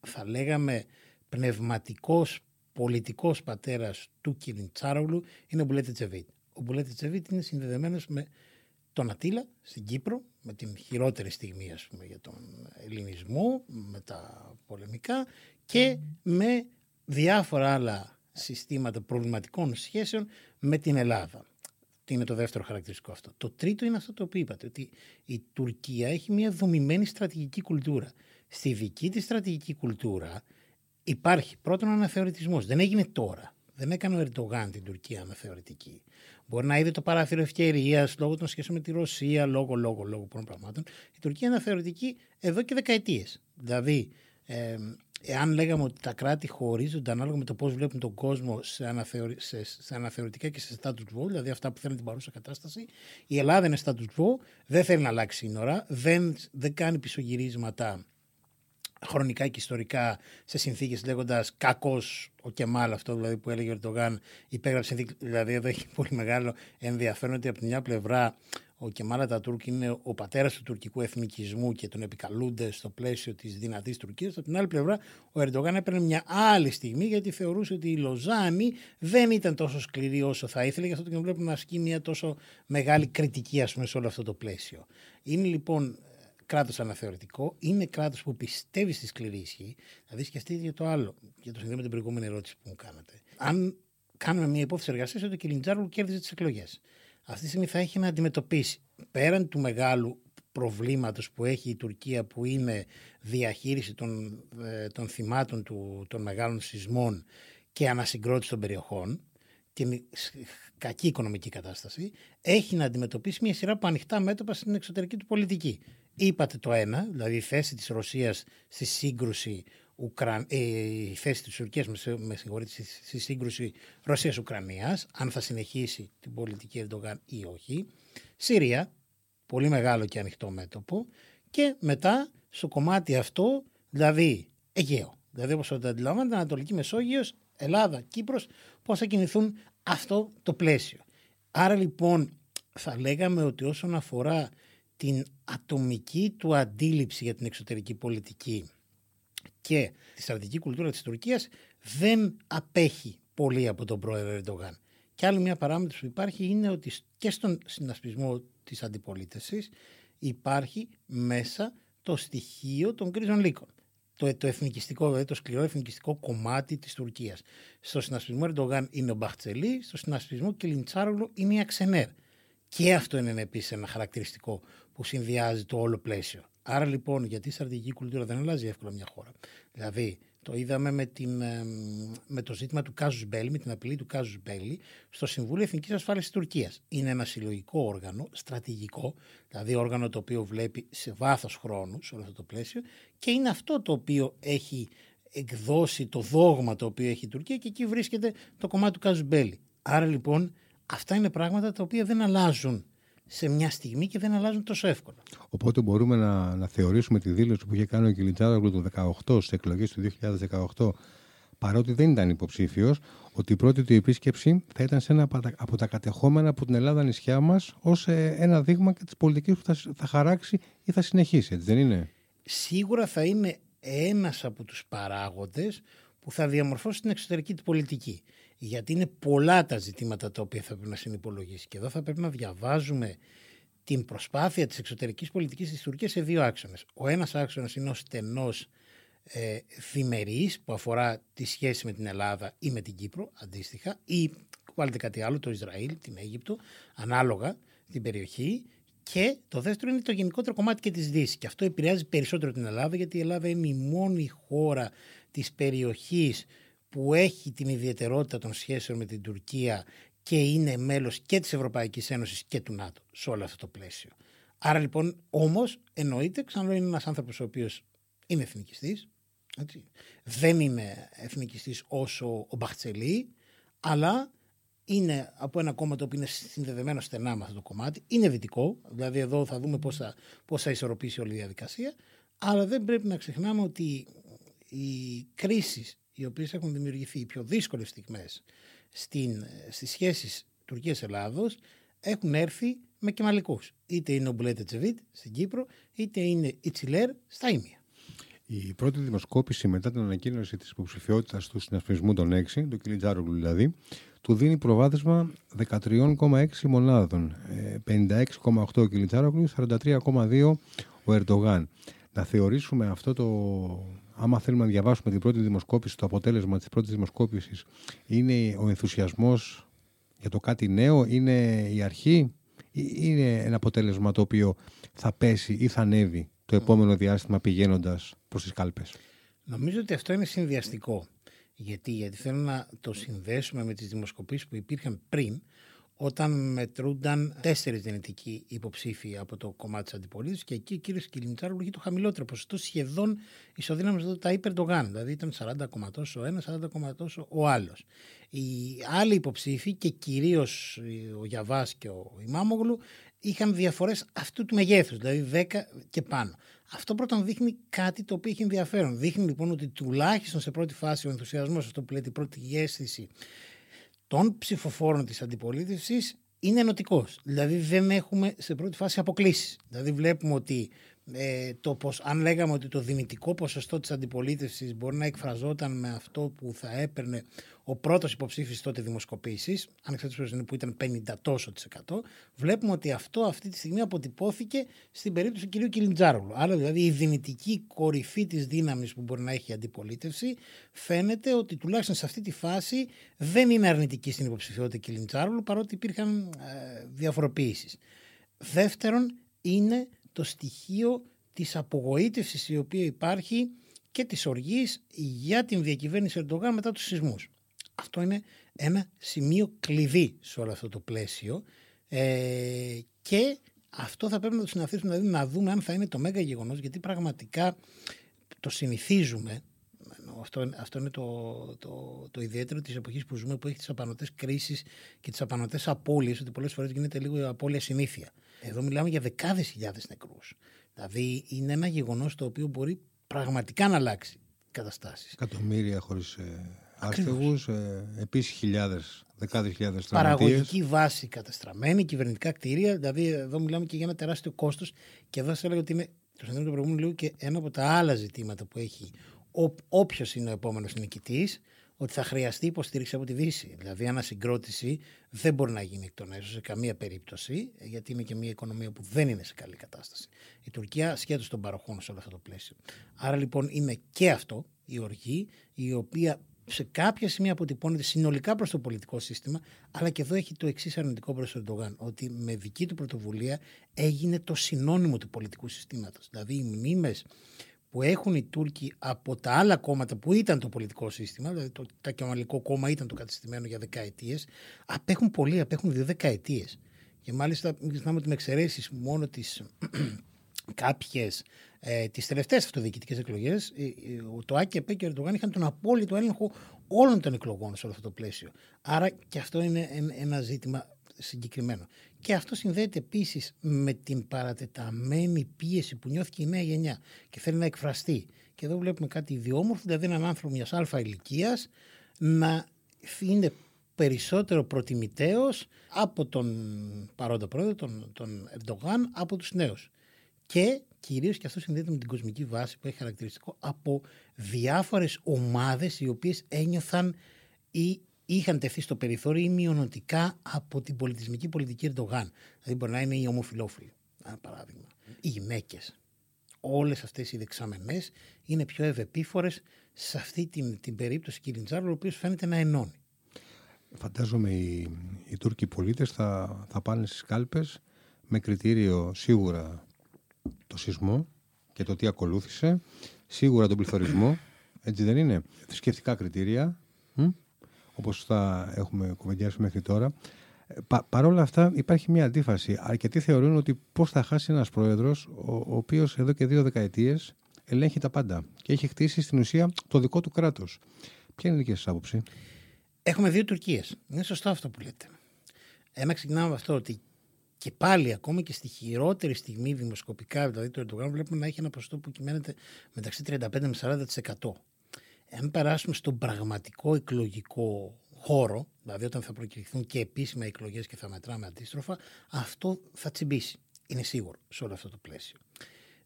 θα λέγαμε, πνευματικός πολιτικός πατέρας του Κιλιντσάρογλου είναι ο Μπουλέτη Τσεβίτ. Ο Μπουλέτη Τσεβίτ είναι συνδεδεμένος με τον Ατήλα στην Κύπρο, με την χειρότερη στιγμή ας πούμε, για τον ελληνισμό, με τα πολεμικά και με διάφορα άλλα συστήματα προβληματικών σχέσεων με την Ελλάδα. Τι είναι το δεύτερο χαρακτηριστικό αυτό. Το τρίτο είναι αυτό το οποίο είπατε, ότι η Τουρκία έχει μια δομημένη στρατηγική κουλτούρα. Στη δική της στρατηγική κουλτούρα υπάρχει πρώτον αναθεωρητισμός. Δεν έγινε τώρα. Δεν έκανε ο Ερντογάν την Τουρκία αναθεωρητική. Μπορεί να είδε το παράθυρο ευκαιρίας λόγω των σχέσεων με τη Ρωσία, λόγω, λόγω, λόγω πολλών πραγμάτων. Η Τουρκία είναι αναθεωρητική εδώ και δεκαετίες. Δηλαδή, ε, εάν λέγαμε ότι τα κράτη χωρίζονται ανάλογα με το πώς βλέπουν τον κόσμο σε, αναθεωρη... σε... σε αναθεωρητικά και σε status quo, δηλαδή αυτά που θέλουν την παρούσα κατάσταση, η Ελλάδα είναι status quo, δεν θέλει να αλλάξει σύνορα, δεν, δεν κάνει πισωγυρίσματα χρονικά και ιστορικά σε συνθήκες λέγοντας κακός ο Κεμάλ αυτό δηλαδή που έλεγε ο Ερντογάν υπέγραψε συνθήκη, δηλαδή εδώ έχει πολύ μεγάλο ενδιαφέρον ότι από την μια πλευρά ο Κεμάλ Ατατούρκ είναι ο πατέρας του τουρκικού εθνικισμού και τον επικαλούνται στο πλαίσιο της δυνατής Τουρκίας. Από την άλλη πλευρά ο Ερντογάν έπαιρνε μια άλλη στιγμή γιατί θεωρούσε ότι η Λοζάνη δεν ήταν τόσο σκληρή όσο θα ήθελε γι' αυτό και βλέπουμε να ασκεί μια τόσο μεγάλη κριτική ας πούμε σε όλο αυτό το πλαίσιο. Είναι λοιπόν κράτος αναθεωρητικό, είναι κράτος που πιστεύει στη σκληρή ισχύ. Δηλαδή, σκεφτείτε για το άλλο, για το συνδέο με την προηγούμενη ερώτηση που μου κάνατε. Αν κάνουμε μια υπόθεση εργασίας ότι ο Κιλιντζάρου κέρδιζε τις εκλογές, αυτή τη στιγμή θα έχει να αντιμετωπίσει πέραν του μεγάλου προβλήματος που έχει η Τουρκία, που είναι διαχείριση των, ε, των θυμάτων του, των μεγάλων σεισμών και ανασυγκρότηση των περιοχών, την κακή οικονομική κατάσταση, έχει να αντιμετωπίσει μια σειρά από ανοιχτά μέτωπα στην εξωτερική του πολιτική. Είπατε το ένα, δηλαδή η θέση της Ρωσίας στη σύγκρουση Ουκρα... ε, η θέση της Τουρκίας με, με στη σύγκρουση Ρωσίας-Ουκρανίας, αν θα συνεχίσει την πολιτική Ερντογάν ή όχι. Συρία, πολύ μεγάλο και ανοιχτό μέτωπο. Και μετά στο κομμάτι αυτό, δηλαδή Αιγαίο. Δηλαδή όπως το αντιλαμβάνεται, Ανατολική Μεσόγειος, Ελλάδα, Κύπρος, πώς θα κινηθούν αυτό το πλαίσιο. Άρα λοιπόν θα λέγαμε ότι όσον αφορά την ατομική του αντίληψη για την εξωτερική πολιτική και τη στρατηγική κουλτούρα της Τουρκίας δεν απέχει πολύ από τον πρόεδρο Ερντογάν. Και άλλη μια παράμετρος που υπάρχει είναι ότι και στον συνασπισμό της αντιπολίτευσης υπάρχει μέσα το στοιχείο των κρίζων λύκων. Το, το εθνικιστικό, δηλαδή το σκληρό εθνικιστικό κομμάτι της Τουρκίας. Στο συνασπισμό Ερντογάν είναι ο Μπαχτσελή, στο συνασπισμό Κιλιντσάρογλου είναι η Αξενέρ. Και αυτό είναι επίσης ένα χαρακτηριστικό που συνδυάζει το όλο πλαίσιο. Άρα λοιπόν, γιατί η στρατηγική κουλτούρα δεν αλλάζει εύκολα μια χώρα. Δηλαδή, το είδαμε με, την, με το ζήτημα του Κάζους Μπέλη, με την απειλή του Κάζους Μπέλη, στο Συμβούλιο Εθνικής Ασφάλεια της Τουρκίας. Είναι ένα συλλογικό όργανο, στρατηγικό, δηλαδή όργανο το οποίο βλέπει σε βάθος χρόνου σε όλο αυτό το πλαίσιο και είναι αυτό το οποίο έχει εκδώσει το δόγμα το οποίο έχει η Τουρκία και εκεί βρίσκεται το κομμάτι του Κάζους Μπέλη. Άρα λοιπόν Αυτά είναι πράγματα τα οποία δεν αλλάζουν σε μια στιγμή και δεν αλλάζουν τόσο εύκολα. Οπότε μπορούμε να, να θεωρήσουμε τη δήλωση που είχε κάνει ο Κιλιτζάρογλου το 2018 στις εκλογές του 2018, παρότι δεν ήταν υποψήφιος, ότι η πρώτη του επίσκεψη θα ήταν σε ένα από τα κατεχόμενα από την Ελλάδα νησιά μας ως ε, ένα δείγμα και της πολιτικής που θα, θα χαράξει ή θα συνεχίσει, έτσι δεν είναι; Σίγουρα θα είναι ένας από τους παράγοντες που θα διαμορφώσει την εξωτερική του πολιτική γιατί είναι πολλά τα ζητήματα τα οποία θα πρέπει να συνυπολογίσει. Και εδώ θα πρέπει να διαβάζουμε την προσπάθεια της εξωτερικής πολιτικής της Τουρκίας σε δύο άξονες. Ο ένας άξονας είναι ο στενός ε, που αφορά τη σχέση με την Ελλάδα ή με την Κύπρο αντίστοιχα ή βάλετε κάτι άλλο, το Ισραήλ, την Αίγυπτο, ανάλογα την περιοχή και το δεύτερο είναι το γενικότερο κομμάτι και της Δύσης και αυτό επηρεάζει περισσότερο την Ελλάδα γιατί η Ελλάδα είναι η μόνη χώρα της περιοχής που έχει την ιδιαιτερότητα των σχέσεων με την Τουρκία και είναι μέλος και της Ευρωπαϊκής Ένωσης και του ΝΑΤΟ σε όλο αυτό το πλαίσιο. Άρα λοιπόν όμως εννοείται, ξαναλέω είναι ένας άνθρωπος ο οποίος είναι εθνικιστής, έτσι. δεν είναι εθνικιστής όσο ο Μπαχτσελή, αλλά είναι από ένα κόμμα το οποίο είναι συνδεδεμένο στενά με αυτό το κομμάτι, είναι δυτικό, δηλαδή εδώ θα δούμε πώς θα, πώς θα ισορροπήσει όλη η διαδικασία, αλλά δεν πρέπει να ξεχνάμε ότι οι κρίσεις οι οποίες έχουν δημιουργηθεί οι πιο δύσκολες στιγμές στην, στις σχέσεις Τουρκίας-Ελλάδος έχουν έρθει με κεμαλικούς. Είτε είναι ο Μπουλέτε Τσεβίτ στην Κύπρο, είτε είναι η Τσιλέρ στα Ήμια. Η πρώτη δημοσκόπηση μετά την ανακοίνωση της υποψηφιότητας του συνασπισμού των 6, του Κιλιτζάρογλου δηλαδή, του δίνει προβάδισμα 13,6 μονάδων. 56,8 ο Κιλιτζάρογλου, 43,2 ο Ερντογάν. Να θεωρήσουμε αυτό το άμα θέλουμε να διαβάσουμε την πρώτη δημοσκόπηση, το αποτέλεσμα της πρώτης δημοσκόπησης είναι ο ενθουσιασμός για το κάτι νέο, είναι η αρχή ή είναι ένα αποτέλεσμα το οποίο θα πέσει ή θα ανέβει το επόμενο διάστημα πηγαίνοντας προς τις κάλπες. Νομίζω ότι αυτό είναι συνδυαστικό. Γιατί, γιατί θέλω να το συνδέσουμε με τις δημοσκοπήσεις που υπήρχαν πριν, όταν μετρούνταν τέσσερις δυνητικοί υποψήφοι από το κομμάτι της αντιπολίτευσης και εκεί ο κύριος Κιλιντσάρου είχε το χαμηλότερο ποσοστό σχεδόν ισοδύναμος με τα υπερντογάν. Δηλαδή ήταν 40 τόσο ο ένας, 40 τόσο ο άλλος. Οι άλλοι υποψήφοι και κυρίως ο Γιαβάς και ο Ιμάμογλου είχαν διαφορές αυτού του μεγέθους, δηλαδή 10 και πάνω. Αυτό πρώτον δείχνει κάτι το οποίο έχει ενδιαφέρον. Δείχνει λοιπόν ότι τουλάχιστον σε πρώτη φάση ο ενθουσιασμός, αυτό που λέει την πρώτη αίσθηση των ψηφοφόρων της αντιπολίτευσης είναι ενωτικός. Δηλαδή δεν έχουμε σε πρώτη φάση αποκλήσεις. Δηλαδή βλέπουμε ότι ε, το πως, αν λέγαμε ότι το δυνητικό ποσοστό της αντιπολίτευσης μπορεί να εκφραζόταν με αυτό που θα έπαιρνε ο πρώτος υποψήφιος τότε δημοσκοπήσεις, ανεξαρτήτως που ήταν 50 τόσο της εκατό, βλέπουμε ότι αυτό αυτή τη στιγμή αποτυπώθηκε στην περίπτωση του κυρίου Κιλιντζάρογλου. Άρα δηλαδή η δυνητική κορυφή της δύναμης που μπορεί να έχει η αντιπολίτευση φαίνεται ότι τουλάχιστον σε αυτή τη φάση δεν είναι αρνητική στην υποψηφιότητα Κιλιντζάρογλου παρότι υπήρχαν ε, διαφοροποιήσεις. Δεύτερον είναι το στοιχείο της απογοήτευσης η οποία υπάρχει και της οργής για την διακυβέρνηση Ερντογάν μετά τους σεισμούς. Αυτό είναι ένα σημείο κλειδί σε όλο αυτό το πλαίσιο ε, και αυτό θα πρέπει να το συναθήσουμε, δηλαδή να δούμε αν θα είναι το μέγα γεγονός γιατί πραγματικά το συνηθίζουμε αυτό, αυτό είναι το, το, το ιδιαίτερο της εποχής που ζούμε, που έχει τις απανοτές κρίσεις και τις απανοτές απώλειες, ότι πολλές φορές γίνεται λίγο η απώλεια συνήθεια. Εδώ μιλάμε για δεκάδες χιλιάδες νεκρούς. Δηλαδή είναι ένα γεγονός το οποίο μπορεί πραγματικά να αλλάξει καταστάσεις. Εκατομμύρια χωρίς ε, άστεγου, ε, επίσης χιλιάδες, δεκάδες χιλιάδες Παραγωγική βάση καταστραμμένη, κυβερνητικά κτίρια. Δηλαδή εδώ μιλάμε και για ένα τεράστιο κόστος. Και εδώ σας έλεγα ότι είναι το συνέδριο του προηγούμενου λίγο και ένα από τα άλλα ζητήματα που έχει όποιος είναι ο επόμενος νικητής, ότι θα χρειαστεί υποστήριξη από τη Δύση. Δηλαδή, ανασυγκρότηση δεν μπορεί να γίνει εκ των έσω σε καμία περίπτωση, γιατί είναι και μια οικονομία που δεν είναι σε καλή κατάσταση. Η Τουρκία σχέτω των παροχών σε όλο αυτό το πλαίσιο. Άρα λοιπόν είναι και αυτό η οργή, η οποία σε κάποια σημεία αποτυπώνεται συνολικά προς το πολιτικό σύστημα, αλλά και εδώ έχει το εξής αρνητικό προς τον Ερντογάν, ότι με δική του πρωτοβουλία έγινε το συνώνυμο του πολιτικού συστήματος. Δηλαδή, οι μνήμες που έχουν οι Τούρκοι από τα άλλα κόμματα που ήταν το πολιτικό σύστημα, δηλαδή το Τακιαμαλικό κόμμα ήταν το κατεστημένο για δεκαετίες, απέχουν πολύ, απέχουν δύο δεκαετίες. Και μάλιστα, μην ξεχνάμε ότι με εξαιρέσεις μόνο τι κάποιες ε, τις τελευταίες αυτοδιοικητικές εκλογές, ε, ε, το ΑΚΕΠ και ο Ερντογάν είχαν τον απόλυτο έλεγχο όλων των εκλογών σε όλο αυτό το πλαίσιο. Άρα και αυτό είναι ένα ζήτημα συγκεκριμένο. Και αυτό συνδέεται επίσης με την παρατεταμένη πίεση που νιώθηκε η νέα γενιά και θέλει να εκφραστεί. Και εδώ βλέπουμε κάτι ιδιόμορφο, δηλαδή έναν άνθρωπο μιας αλφα ηλικίας να είναι περισσότερο προτιμητέος από τον παρόντα πρόεδρο, τον, τον Ερντογάν, από τους νέους. Και κυρίως και αυτό συνδέεται με την κοσμική βάση που έχει χαρακτηριστικό από διάφορες ομάδες οι οποίες ένιωθαν ή είχαν τεθεί στο περιθώριο ή μειονοτικά από την πολιτισμική πολιτική Ερντογάν. Δηλαδή μπορεί να είναι οι ομοφυλόφιλοι, ένα παράδειγμα. Οι γυναίκες. Όλες αυτές οι δεξαμενές είναι πιο ευεπίφορες σε αυτή την, την περίπτωση Κιλιντζάρου, ο οποίος φαίνεται να ενώνει. Φαντάζομαι οι, οι Τούρκοι πολίτες θα, θα πάνε στις κάλπες με κριτήριο σίγουρα το σεισμό και το τι ακολούθησε, σίγουρα τον πληθωρισμό, έτσι δεν είναι, θρησκευτικά κριτήρια, Όπως θα έχουμε κουβεντιάσει μέχρι τώρα. Ε, πα, Παρ' όλα αυτά υπάρχει μια αντίφαση. Αρκετοί θεωρούν ότι πώς θα χάσει ένας πρόεδρος, ο, ο οποίος εδώ και δύο δεκαετίες ελέγχει τα πάντα και έχει χτίσει στην ουσία το δικό του κράτος. Ποια είναι η δική σας άποψη; Έχουμε δύο Τουρκίες. Είναι σωστό αυτό που λέτε. Ένα ξεκινάμε με αυτό ότι και πάλι ακόμα και στη χειρότερη στιγμή δημοσκοπικά, δηλαδή το Ερντογάν, βλέπουμε να έχει ένα ποσοστό που κυμαίνεται μεταξύ 35 με 40% αν περάσουμε στον πραγματικό εκλογικό χώρο, δηλαδή όταν θα προκυριχθούν και επίσημα εκλογές και θα μετράμε αντίστροφα, αυτό θα τσιμπήσει. Είναι σίγουρο σε όλο αυτό το πλαίσιο.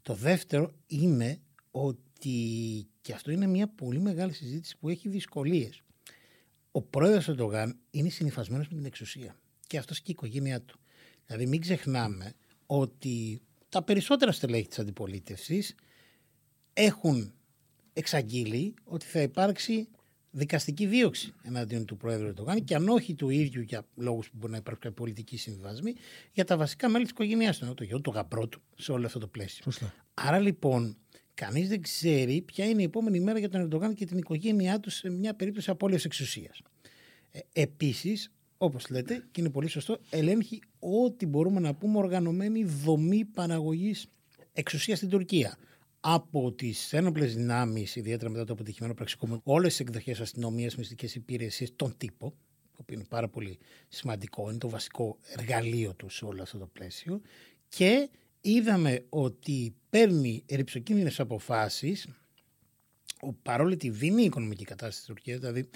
Το δεύτερο είναι ότι, και αυτό είναι μια πολύ μεγάλη συζήτηση που έχει δυσκολίες. Ο πρόεδρος Ερντογάν είναι συνυφασμένος με την εξουσία. Και αυτός και η οικογένειά του. Δηλαδή, μην ξεχνάμε ότι τα περισσότερα στελέχη της αντιπολίτευσης έχουν εξαγγείλει ότι θα υπάρξει δικαστική δίωξη εναντίον του Πρόεδρου Ερντογάν και αν όχι του ίδιου για λόγους που μπορεί να υπάρχουν πολιτικοί συμβιβασμοί, για τα βασικά μέλη της οικογένειάς του, το γιο, το γαμπρό του, σε όλο αυτό το πλαίσιο. Σωστά. Άρα λοιπόν, κανείς δεν ξέρει ποια είναι η επόμενη μέρα για τον Ερντογάν και την οικογένειά του σε μια περίπτωση απώλεια εξουσίας. Ε, Επίσης, όπως λέτε, και είναι πολύ σωστό, ελέγχει ό,τι μπορούμε να πούμε οργανωμένη δομή παραγωγής εξουσίας στην Τουρκία. Από τις ένοπλες δυνάμεις, ιδιαίτερα μετά το αποτυχημένο πραξικόπημα, όλες τις εκδοχές αστυνομίας, μυστικές υπηρεσίες, τον τύπο, το οποίο είναι πάρα πολύ σημαντικό, είναι το βασικό εργαλείο του σε όλο αυτό το πλαίσιο. Και είδαμε ότι παίρνει ρηψοκίνδυνες αποφάσεις παρόλο τη δίνει η οικονομική κατάσταση της Τουρκίας, δηλαδή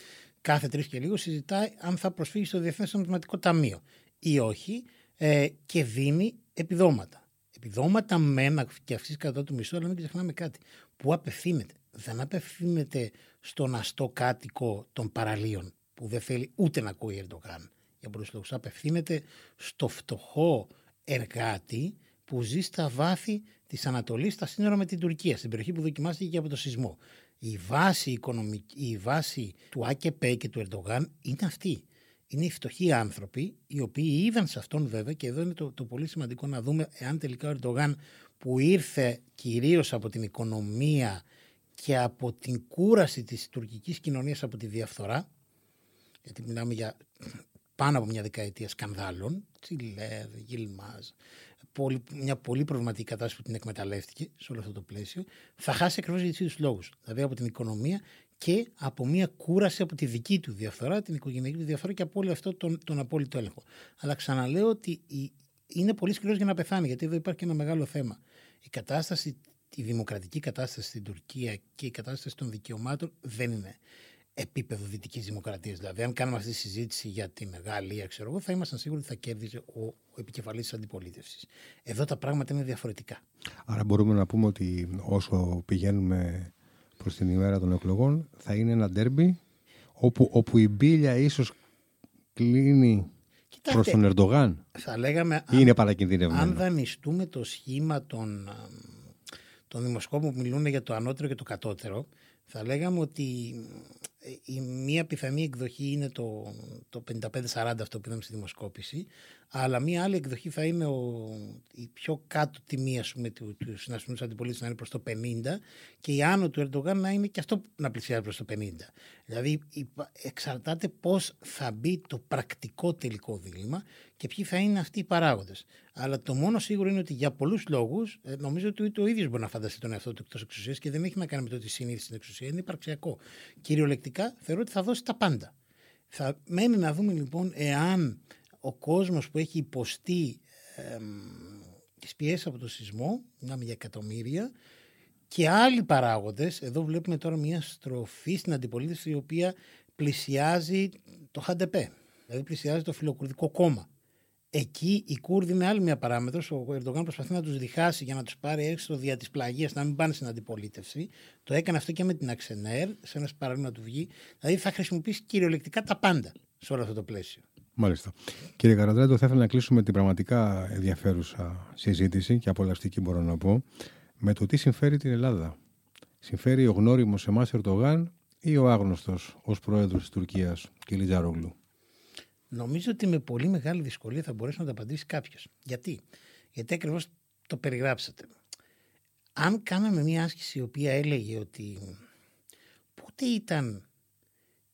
κάθε τρεις και λίγο συζητάει αν θα προσφύγει στο Διεθνές Νομισματικό Ταμείο ή όχι ε, και δίνει επιδόματα. Επιδόματα μένα και αυξήσεις κατά του μισθού, αλλά μην ξεχνάμε κάτι. Πού απευθύνεται. Δεν απευθύνεται στον αστό κάτοικο των παραλίων που δεν θέλει ούτε να ακούει Ερντογάν για πολλούς λόγους. Απευθύνεται στο φτωχό εργάτη που ζει στα βάθη της Ανατολής, στα σύνορα με την Τουρκία, στην περιοχή που δοκιμάστηκε και από το σεισμό. Η βάση, οικονομική, η βάση του ΑΚΕΠ και του Ερντογάν είναι αυτή. Είναι οι φτωχοί άνθρωποι, οι οποίοι είδαν σε αυτόν βέβαια, και εδώ είναι το, το πολύ σημαντικό να δούμε εάν τελικά ο Ερντογάν που ήρθε κυρίως από την οικονομία και από την κούραση της τουρκικής κοινωνίας από τη διαφθορά, γιατί μιλάμε για πάνω από μια δεκαετία σκανδάλων, Τσιλέρ, Γιλμάζ, μια πολύ προβληματική κατάσταση που την εκμεταλλεύτηκε σε όλο αυτό το πλαίσιο, θα χάσει ακριβώς για του λόγους. Δηλαδή από την οικονομία και από μια κούραση από τη δική του διαφθορά, την οικογενειακή του διαφθορά και από όλο αυτό τον, τον απόλυτο έλεγχο. Αλλά ξαναλέω ότι η, είναι πολύ σκληρός για να πεθάνει, γιατί εδώ υπάρχει και ένα μεγάλο θέμα. Η κατάσταση, η δημοκρατική κατάσταση στην Τουρκία και η κατάσταση των δικαιωμάτων δεν είναι επίπεδο δυτικής δημοκρατίας. Δηλαδή, αν κάνουμε αυτή τη συζήτηση για την Γαλλία, ξέρω εγώ, θα ήμασταν σίγουροι ότι θα κέρδιζε ο, ο επικεφαλής της αντιπολίτευσης. Εδώ τα πράγματα είναι διαφορετικά. Άρα, μπορούμε να πούμε ότι όσο πηγαίνουμε προς την ημέρα των εκλογών, θα είναι ένα ντέρμπι όπου, όπου η μπίλια ίσως κλείνει προς τον Ερντογάν. Θα λέγαμε. Ή είναι παρακινδυνευμένο. Αν δανειστούμε το σχήμα των, των δημοσκόπων που μιλούν για το ανώτερο και το κατώτερο, θα λέγαμε ότι η μία πιθανή εκδοχή είναι το, το 55-40 αυτό που είδαμε στη δημοσκόπηση, αλλά μία άλλη εκδοχή θα είναι ο, η πιο κάτω τιμή ας πούμε, του, του συνασπισμού αντιπολίτευσης να είναι προς το 50 και η άνω του Ερντογάν να είναι και αυτό να πλησιάζει προς το 50. Δηλαδή εξαρτάται πώς θα μπει το πρακτικό τελικό δίλημα και ποιοι θα είναι αυτοί οι παράγοντες. Αλλά το μόνο σίγουρο είναι ότι για πολλούς λόγους, ε, νομίζω ότι το ίδιος μπορεί να φανταστεί τον εαυτό του εκτός εξουσίας και δεν έχει να κάνει με το ότι συνήθισε στην εξουσία, είναι υπαρξιακό. Κυριολεκτικά θεωρώ ότι θα δώσει τα πάντα. Θα μένει να δούμε λοιπόν εάν ο κόσμος που έχει υποστεί ε, τις πιέσεις από το σεισμό, μιλάμε για εκατομμύρια, και άλλοι παράγοντες, εδώ βλέπουμε τώρα μια στροφή στην αντιπολίτευση η οποία πλησιάζει το ΧΑΝΤΕΠΕ, δηλαδή πλησιάζει το φιλοκουρδικό κόμμα. Εκεί οι Κούρδοι είναι άλλη μια παράμετρος. Ο Ερντογάν προσπαθεί να τους διχάσει για να τους πάρει έξω δια της πλαγίας, να μην πάνε στην αντιπολίτευση. Το έκανε αυτό και με την Αξενέρ, σε ένα παράδειγμα του βγει. Δηλαδή θα χρησιμοποιήσει κυριολεκτικά τα πάντα σε όλο αυτό το πλαίσιο. Μάλιστα. Κύριε Καραντρέντο, θα ήθελα να κλείσουμε την πραγματικά ενδιαφέρουσα συζήτηση και απολαυστική μπορώ να πω με το τι συμφέρει την Ελλάδα. Συμφέρει ο γνώριμος εμάς Ερντογάν ή ο άγνωστος ως πρόεδρος της Τουρκίας, κ. Λιτζάρογλου. Νομίζω ότι με πολύ μεγάλη δυσκολία θα μπορέσει να το απαντήσει κάποιος. Γιατί; Γιατί ακριβώς το περιγράψατε. Αν κάναμε μια άσκηση η οποία έλεγε ότι πότε ήταν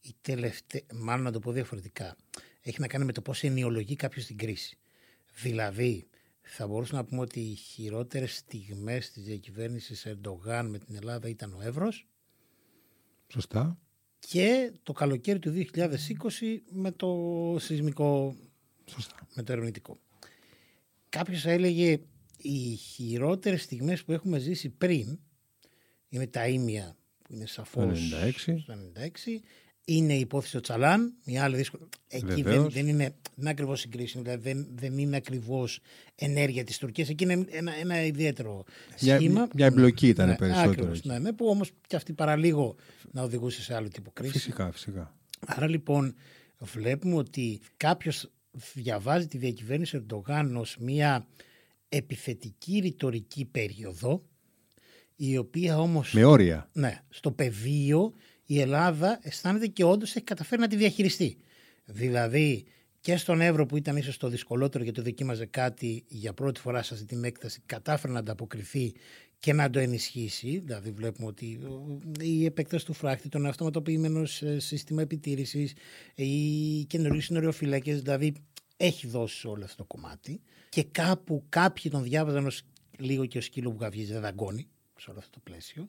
η τελευταία, μάλλον να το πω διαφορετικά, έχει να κάνει με το πώς ενοιολογεί κάποιος την κρίση. Δηλαδή, θα μπορούσαμε να πούμε ότι οι χειρότερες στιγμές της διακυβέρνησης Ερντογάν με την Ελλάδα ήταν ο Εύρος. Σωστά και το καλοκαίρι του 2020 με το σεισμικό, Σωστά. με το ερευνητικό. Κάποιος έλεγε οι χειρότερες στιγμές που έχουμε ζήσει πριν είναι τα ίμια που είναι σαφώς 96. 96 είναι η υπόθεση του Τσαλάν, μια άλλη δύσκολη. Εκεί δεν, δεν, είναι, δεν ακριβώς συγκρίσιμη, δηλαδή δεν, δεν είναι ακριβώς ενέργεια της Τουρκίας. Εκεί είναι ένα, ένα ιδιαίτερο σχήμα. Μια εμπλοκή ήταν ναι, περισσότερο. Ακριβώς, ναι, ναι, που όμως και αυτή παραλίγο να οδηγούσε σε άλλο τύπο κρίση. Φυσικά, φυσικά. Άρα λοιπόν βλέπουμε ότι κάποιος διαβάζει τη διακυβέρνηση Ερντογάν ως μια επιθετική ρητορική περίοδο η οποία όμως... Με όρια. Ναι, στο πεδίο η Ελλάδα αισθάνεται και όντως έχει καταφέρει να τη διαχειριστεί. Δηλαδή και στον Εύρο που ήταν ίσως το δυσκολότερο γιατί δοκίμαζε κάτι για πρώτη φορά σε αυτή την έκταση, κατάφερε να ανταποκριθεί και να το ενισχύσει. Δηλαδή, βλέπουμε ότι η επέκταση του φράχτη, το αυτοματοποιημένο σύστημα επιτήρησης, οι καινούριε συνοριοφυλακές, δηλαδή έχει δώσει όλο αυτό το κομμάτι. Και κάπου κάποιοι τον διάβαζαν ως λίγο και ο σκύλο που καυγίζει δεν δαγκώνει σε όλο αυτό το πλαίσιο.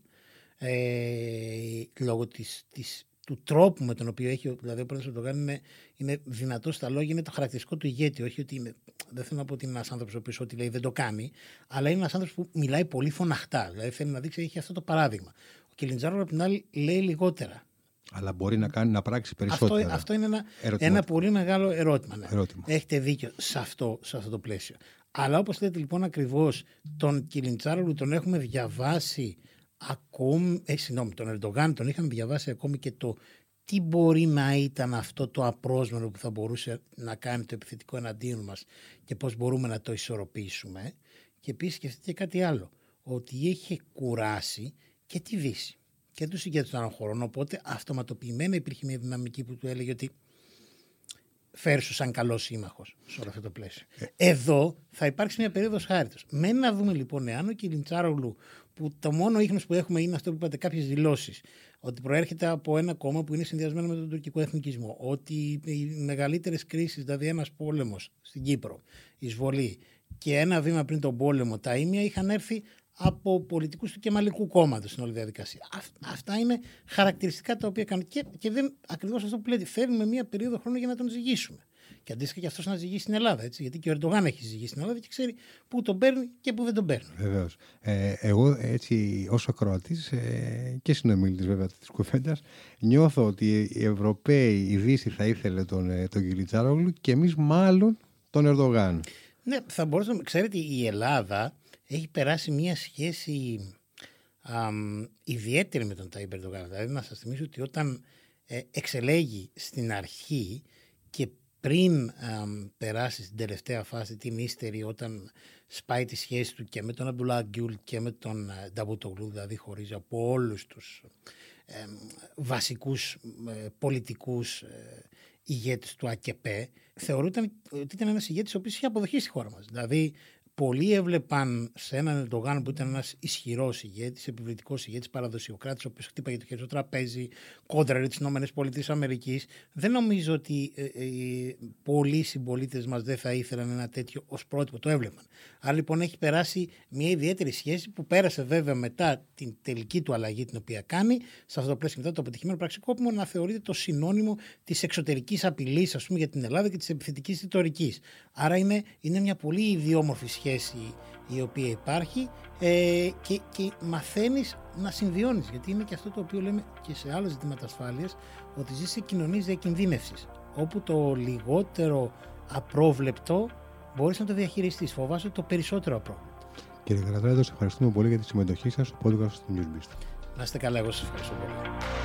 Ε, λόγω της, της, του τρόπου με τον οποίο έχει, δηλαδή ο πρόεδρος Ερντογάν είναι, είναι δυνατός στα λόγια, είναι το χαρακτηριστικό του ηγέτη, όχι ότι είναι, δεν θέλω να πω ότι είναι ένας άνθρωπος ο οποίος ό,τι λέει δεν το κάνει, αλλά είναι ένας άνθρωπος που μιλάει πολύ φωναχτά, δηλαδή θέλει να δείξει έχει αυτό το παράδειγμα. Ο Κιλιντζάρο απ' την άλλη λέει λιγότερα. Αλλά μπορεί να κάνει να πράξει περισσότερο. Αυτό, αυτό είναι ένα, ένα πολύ μεγάλο ερώτημα, ναι. ερώτημα. Έχετε δίκιο σε αυτό, σε αυτό το πλαίσιο. Αλλά όπως λέτε λοιπόν ακριβώς τον Κιλιντσάρολου τον έχουμε διαβάσει ακόμη, ε, συγγνώμη, τον Ερντογάν τον είχαμε διαβάσει ακόμη και το τι μπορεί να ήταν αυτό το απρόσμενο που θα μπορούσε να κάνει το επιθετικό εναντίον μας και πώς μπορούμε να το ισορροπήσουμε. Και επίσης σκεφτείτε κάτι άλλο, ότι είχε κουράσει και τη Δύση και τους ηγέτες των άλλων χωρών, οπότε αυτοματοποιημένα υπήρχε μια δυναμική που του έλεγε ότι φέρσου σαν καλός σύμμαχος σε όλο αυτό το πλαίσιο. Ε. Εδώ θα υπάρξει μια περίοδος χάριτος. Μένει να δούμε λοιπόν εάν ο Κιλιντσάρογλου, που το μόνο ίχνος που έχουμε είναι αυτό που είπατε, κάποιες δηλώσεις, ότι προέρχεται από ένα κόμμα που είναι συνδυασμένο με τον τουρκικό εθνικισμό, ότι οι μεγαλύτερες κρίσεις, δηλαδή ένας πόλεμος στην Κύπρο, εισβολή και ένα βήμα πριν τον πόλεμο, τα ίμια είχαν έρθει από πολιτικούς του Κεμαλικού κόμματος στην όλη διαδικασία. Αυτά είναι χαρακτηριστικά τα οποία κάνουν. Και, και δεν ακριβώς αυτό που λέτε, φέρνουμε μία περίοδο χρόνου για να τον ζυγίσουμε. Και αντίστοιχα και αυτός να ζυγίσει στην Ελλάδα. Έτσι, γιατί και ο Ερντογάν έχει ζυγίσει στην Ελλάδα και ξέρει πού τον παίρνει και πού δεν τον παίρνει. Βεβαίως. Ε, εγώ έτσι ως ακροατής ε, και συνομιλητής βέβαια της κουβέντας, νιώθω ότι οι Ευρωπαίοι, η Δύση θα ήθελε τον, ε, τον Κιλιτσάρογλου και εμείς μάλλον τον Ερντογάν. Ναι, θα μπορούσαμε. Ξέρετε, η Ελλάδα έχει περάσει μια σχέση α, ιδιαίτερη με τον Τάιμπ Ερντογάν. Δηλαδή να σας θυμίσω ότι όταν ε, εξελέγει στην αρχή και πριν α, περάσει στην τελευταία φάση την ύστερη όταν σπάει τη σχέση του και με τον Αμπτουλά Γκιούλ και με τον ε, Νταμπούτογλου, δηλαδή χωρίζει από όλους τους ε, βασικούς ε, πολιτικούς ε, ηγέτες του ΑΚΕΠΕ, θεωρούταν ότι ήταν ένας ηγέτης ο οποίος είχε αποδοχή στη χώρα μας. Δηλαδή πολλοί έβλεπαν σε έναν Ερντογάν που ήταν ένας ισχυρός ηγέτης, επιβλητικός ηγέτης, παραδοσιοκράτης, ο οποίος χτύπαγε το χέρι στο τραπέζι, κόντραρε τις ΗΠΑ. Δεν νομίζω ότι ε, ε, πολλοί συμπολίτες μας δεν θα ήθελαν ένα τέτοιο ως πρότυπο. Το έβλεπαν. Άρα λοιπόν έχει περάσει μια ιδιαίτερη σχέση που πέρασε βέβαια μετά την τελική του αλλαγή την οποία κάνει, σε αυτό το πλαίσιο μετά το αποτυχημένο πραξικόπημο, να θεωρείται το συνώνυμο της εξωτερικής απειλής, ας πούμε, για την Ελλάδα και της επιθετικής ρητορικής. Άρα είναι, είναι μια πολύ ιδιόμορφη σχέση η οποία υπάρχει ε, και, και μαθαίνεις να συμβιώνεις γιατί είναι και αυτό το οποίο λέμε και σε άλλα ζητήματα ασφάλειας ότι ζεις σε κοινωνίες διακινδύνευσης όπου το λιγότερο απρόβλεπτο μπορείς να το διαχειριστείς φοβάσαι το περισσότερο απρόβλεπτο Κύριε Καραδράδο, ευχαριστούμε πολύ για τη συμμετοχή σας στο podcast του Newsbeast. Να είστε καλά, εγώ σας ευχαριστώ πολύ.